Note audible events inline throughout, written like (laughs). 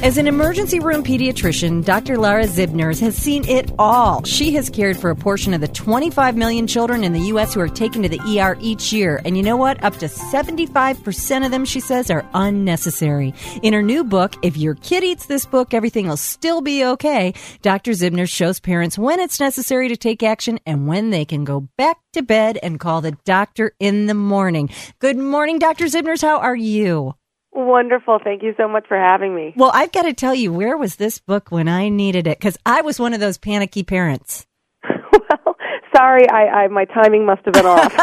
As an emergency room pediatrician, Dr. Lara Zibners has seen it all. She has cared for a portion of the 25 million children in the U.S. who are taken to the ER each year. And you know what? Up to 75% of them, she says, are unnecessary. In her new book, If Your Kid Eats This Book, Everything Will Still Be Okay, Dr. Zibners shows parents when it's necessary to take action and when they can go back to bed and call the doctor in the morning. Good morning, Dr. Zibners. How are you? Wonderful. Thank you so much for having me. Well, I've got to tell you, where was this book when I needed it? Because I was one of those panicky parents. (laughs) well, sorry, I, I my timing must have been off.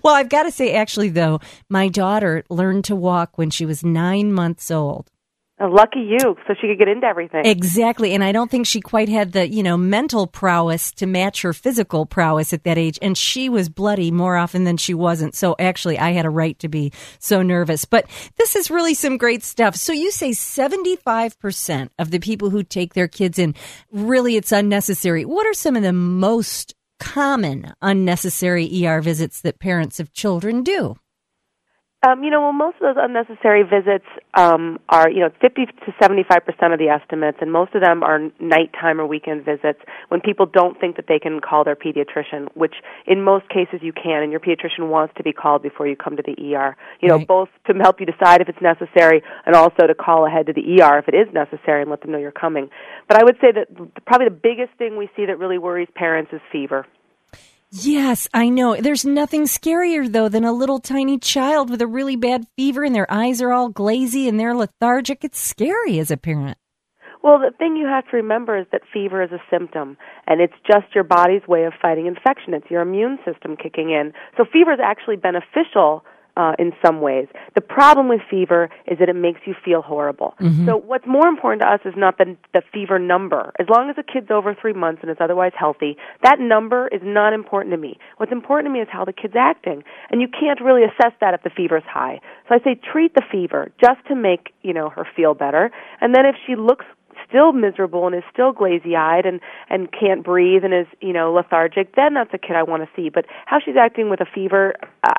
(laughs) well, I've got to say, actually, though, my daughter learned to walk when she was nine months old. Lucky you, so she could get into everything. Exactly, and I don't think she quite had the you know mental prowess to match her physical prowess at that age, and she was bloody more often than she wasn't. So actually, I had a right to be so nervous. But this is really some great stuff. So you say seventy five percent of the people who take their kids in really it's unnecessary. What are some of the most common unnecessary ER visits that parents of children do? Um, you know, well, most of those unnecessary visits um, are, you know, 50 to 75 percent of the estimates, and most of them are nighttime or weekend visits when people don't think that they can call their pediatrician, which in most cases you can, and your pediatrician wants to be called before you come to the ER. You know, Right. both to help you decide if it's necessary, and also to call ahead to the ER if it is necessary and let them know you're coming. But I would say that probably the biggest thing we see that really worries parents is fever. Yes, I know. There's nothing scarier though than a little tiny child with a really bad fever and their eyes are all glazy and they're lethargic. It's scary as a parent. Well, the thing you have to remember is that fever is a symptom, and it's just your body's way of fighting infection. It's your immune system kicking in. So fever is actually beneficial uh, in some ways. The problem with fever is that it makes you feel horrible. So what's more important to us is not the, the fever number. As long as a kid's over three months and is otherwise healthy, that number is not important to me. What's important to me is how the kid's acting, and you can't really assess that if the fever's high. So I say treat the fever just to make you know her feel better, and then if she looks still miserable and is still glazy eyed and and can't breathe and is you know lethargic then that's a kid i want to see but how she's acting with a fever uh,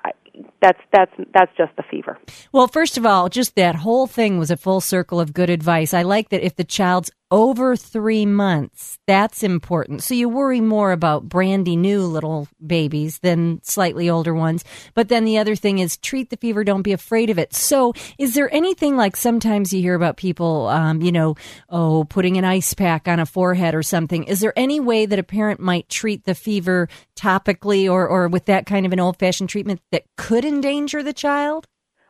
that's that's that's just the fever Well, first of all, just that whole thing was a full circle of good advice. I like that if the child's over three months, that's important. So you worry more about brandy new little babies than slightly older ones. But then the other thing is treat the fever, don't be afraid of it. So is there anything like sometimes you hear about people, um, you know, oh, putting an ice pack on a forehead or something? Is there any way that a parent might treat the fever topically or, or with that kind of an old fashioned treatment that could endanger the child?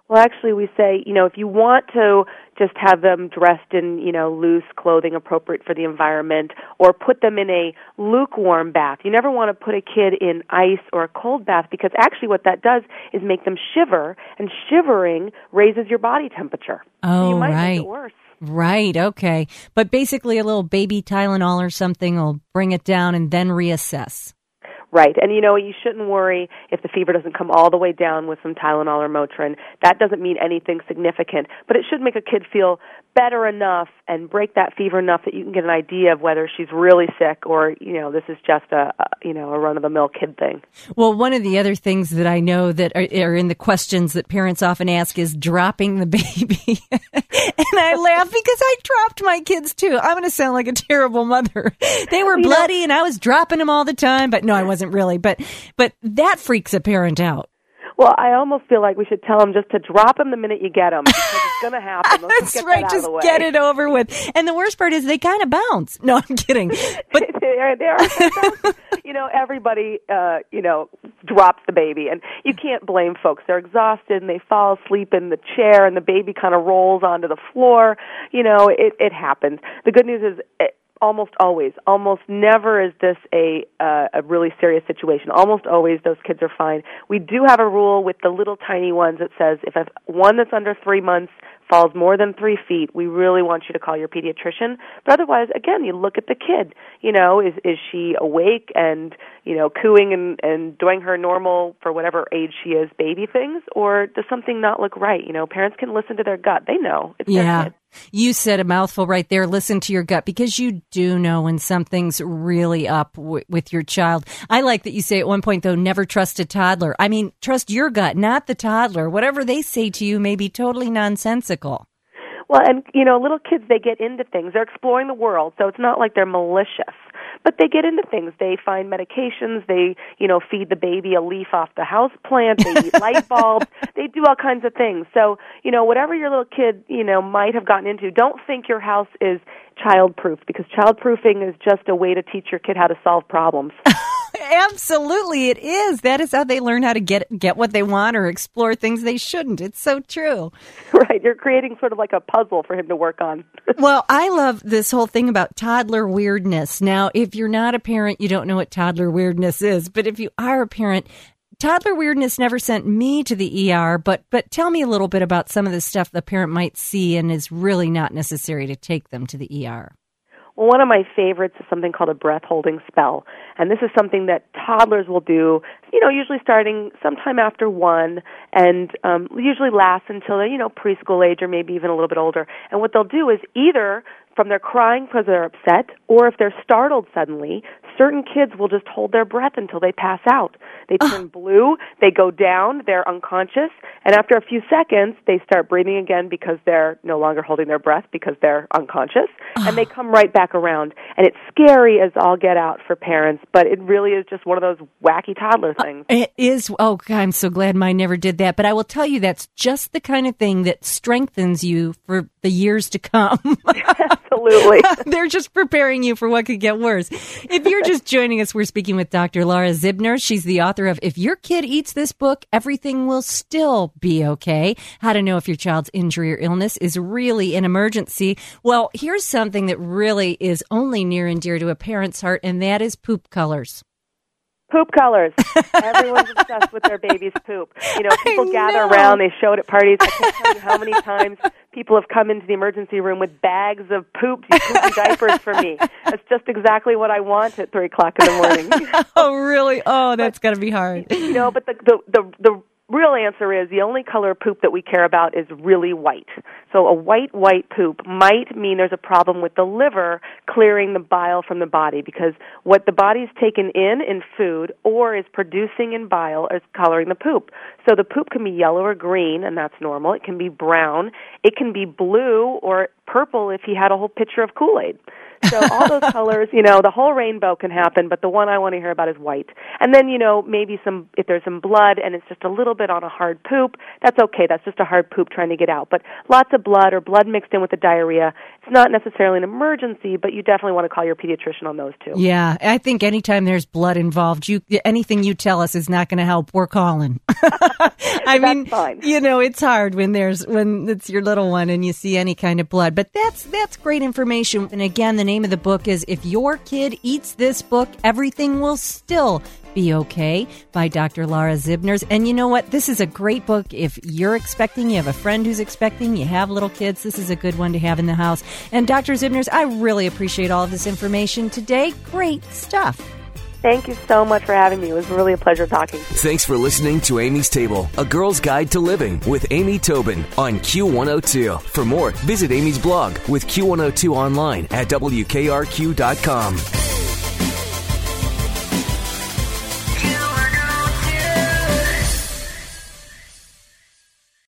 Well actually we say you know if you want to just have them dressed in you know loose clothing appropriate for the environment or put them in a lukewarm bath you never want to put a kid in ice or a cold bath because actually what that does is make them shiver and shivering raises your body temperature So Oh, you might make right. it worse Right. Okay. But basically, a little baby Tylenol or something will bring it down and then reassess. Right. And you know, you shouldn't worry if the fever doesn't come all the way down with some Tylenol or Motrin. That doesn't mean anything significant, but it should make a kid feel better enough and break that fever enough that you can get an idea of whether she's really sick or, you know, this is just a, a you know, a run of the mill kid thing. Well, one of the other things that I know that are, are in the questions that parents often ask is dropping the baby. (laughs) I laugh because I dropped my kids too. I'm going to sound like a terrible mother. They were You know- bloody and I was dropping them all the time, but no, I wasn't really. But but that freaks a parent out. Well, I almost feel like we should tell them just to drop them the minute you get them because it's (laughs) going to happen. Let's That's just get right. that Just of the way. get it over with. And the worst part is they kind of bounce. No, I'm kidding. But (laughs) they are, they are (laughs) you know, everybody, uh, you know, drops the baby, and you can't blame folks. They're exhausted and they fall asleep in the chair, and the baby kind of rolls onto the floor. You know, it it happens. The good news is. It, Almost always, almost never is this a uh, a really serious situation. Almost always, those kids are fine. We do have a rule with the little tiny ones that says if one that's under three months falls more than three feet, we really want you to call your pediatrician. But otherwise, again, you look at the kid. You know, is is she awake and you know cooing and and doing her normal for whatever age she is baby things, or does something not look right? You know, parents can listen to their gut. They know. It's Yeah. You said a mouthful right there. Listen to your gut because you do know when something's really up w- with your child. I like that you say at one point, though, never trust a toddler. I mean, trust your gut, not the toddler. Whatever they say to you may be totally nonsensical. Well, and you know, little kids they get into things. They're exploring the world, so it's not like they're malicious. But they get into things. They find medications. They, you know, feed the baby a leaf off the house plant. They eat light (laughs) bulbs. They do all kinds of things. So, you know, whatever your little kid, you know, might have gotten into, don't think your house is child-proof because child-proofing is just a way to teach your kid how to solve problems. (laughs) Absolutely, it is. That is how they learn how to get get what they want or explore things they shouldn't. It's so true. (laughs) Right, you're creating sort of like a puzzle for him to work on. (laughs) well, I love this whole thing about toddler weirdness. Now, if you're not a parent, you don't know what toddler weirdness is, but if you are a parent, toddler weirdness never sent me to the ER, but but tell me a little bit about some of the stuff the parent might see and is really not necessary to take them to the ER. One of my favorites is something called a breath holding spell. And this is something that toddlers will do, you know, usually starting sometime after one and um, usually lasts until they're, you know, preschool age or maybe even a little bit older. And what they'll do is either from their crying because they're upset or if they're startled suddenly, certain kids will just hold their breath until they pass out. They turn blue, they go down, they're unconscious, and after a few seconds, they start breathing again because they're no longer holding their breath because they're unconscious, and they come right back around. And it's scary as all get out for parents, but it really is just one of those wacky toddler uh, things. It is. Oh, I'm so glad mine never did that. But I will tell you, that's just the kind of thing that strengthens you for the years to come. (laughs) (laughs) Absolutely. (laughs) They're just preparing you for what could get worse. If you're just joining us, we're speaking with Dr. Laura Zibner. She's the author of If Your Kid Eats This Book, Everything Will Still Be Okay. How to know if your child's injury or illness is really an emergency. Well, here's something that really is only near and dear to a parent's heart, and that is poop colors. Poop colors. (laughs) Everyone's obsessed with their baby's poop. You know, (laughs) people gather around, they show it at parties. I can't tell you how many times people have come into the emergency room with bags of poop, poopy (laughs) diapers for me. That's just exactly what I want at three o'clock in the morning. oh, really? Oh, that's going to be hard. You know, but the the the, the real answer is the only color poop that we care about is really white. So a white, white poop might mean there's a problem with the liver clearing the bile from the body because what the body's taken in in food or is producing in bile is coloring the poop. So the poop can be yellow or green and that's normal. It can be brown. It can be blue or purple if he had a whole pitcher of Kool-Aid. So all those (laughs) colors, you know, the whole rainbow can happen, but the one I want to hear about is white. And then, you know, maybe some if there's some blood and it's just a little bit on a hard poop, that's okay. That's just a hard poop trying to get out. But lots of blood or blood mixed in with the diarrhea, it's not necessarily an emergency, but you definitely want to call your pediatrician on those too. Yeah, I think anytime there's blood involved, you anything you tell us is not going to help. We're calling. (laughs) I mean, fine. you know, it's hard when there's when it's your little one and you see any kind of blood, but that's that's great information. And again, the name of the book is If Your Kid Eats This Book, Everything Will Still Be Okay by Dr. Laura Zibners. And you know what? This is a great book. If you're expecting, you have a friend who's expecting, you have little kids, this is a good one to have in the house. And Dr. Zibners, I really appreciate all of this information today. Great stuff. Thank you so much for having me. It was really a pleasure talking. Thanks for listening to Amy's Table, a girl's guide to living with Amy Tobin on Q102. For more, visit Amy's blog with Q102 online at WKRQ.com.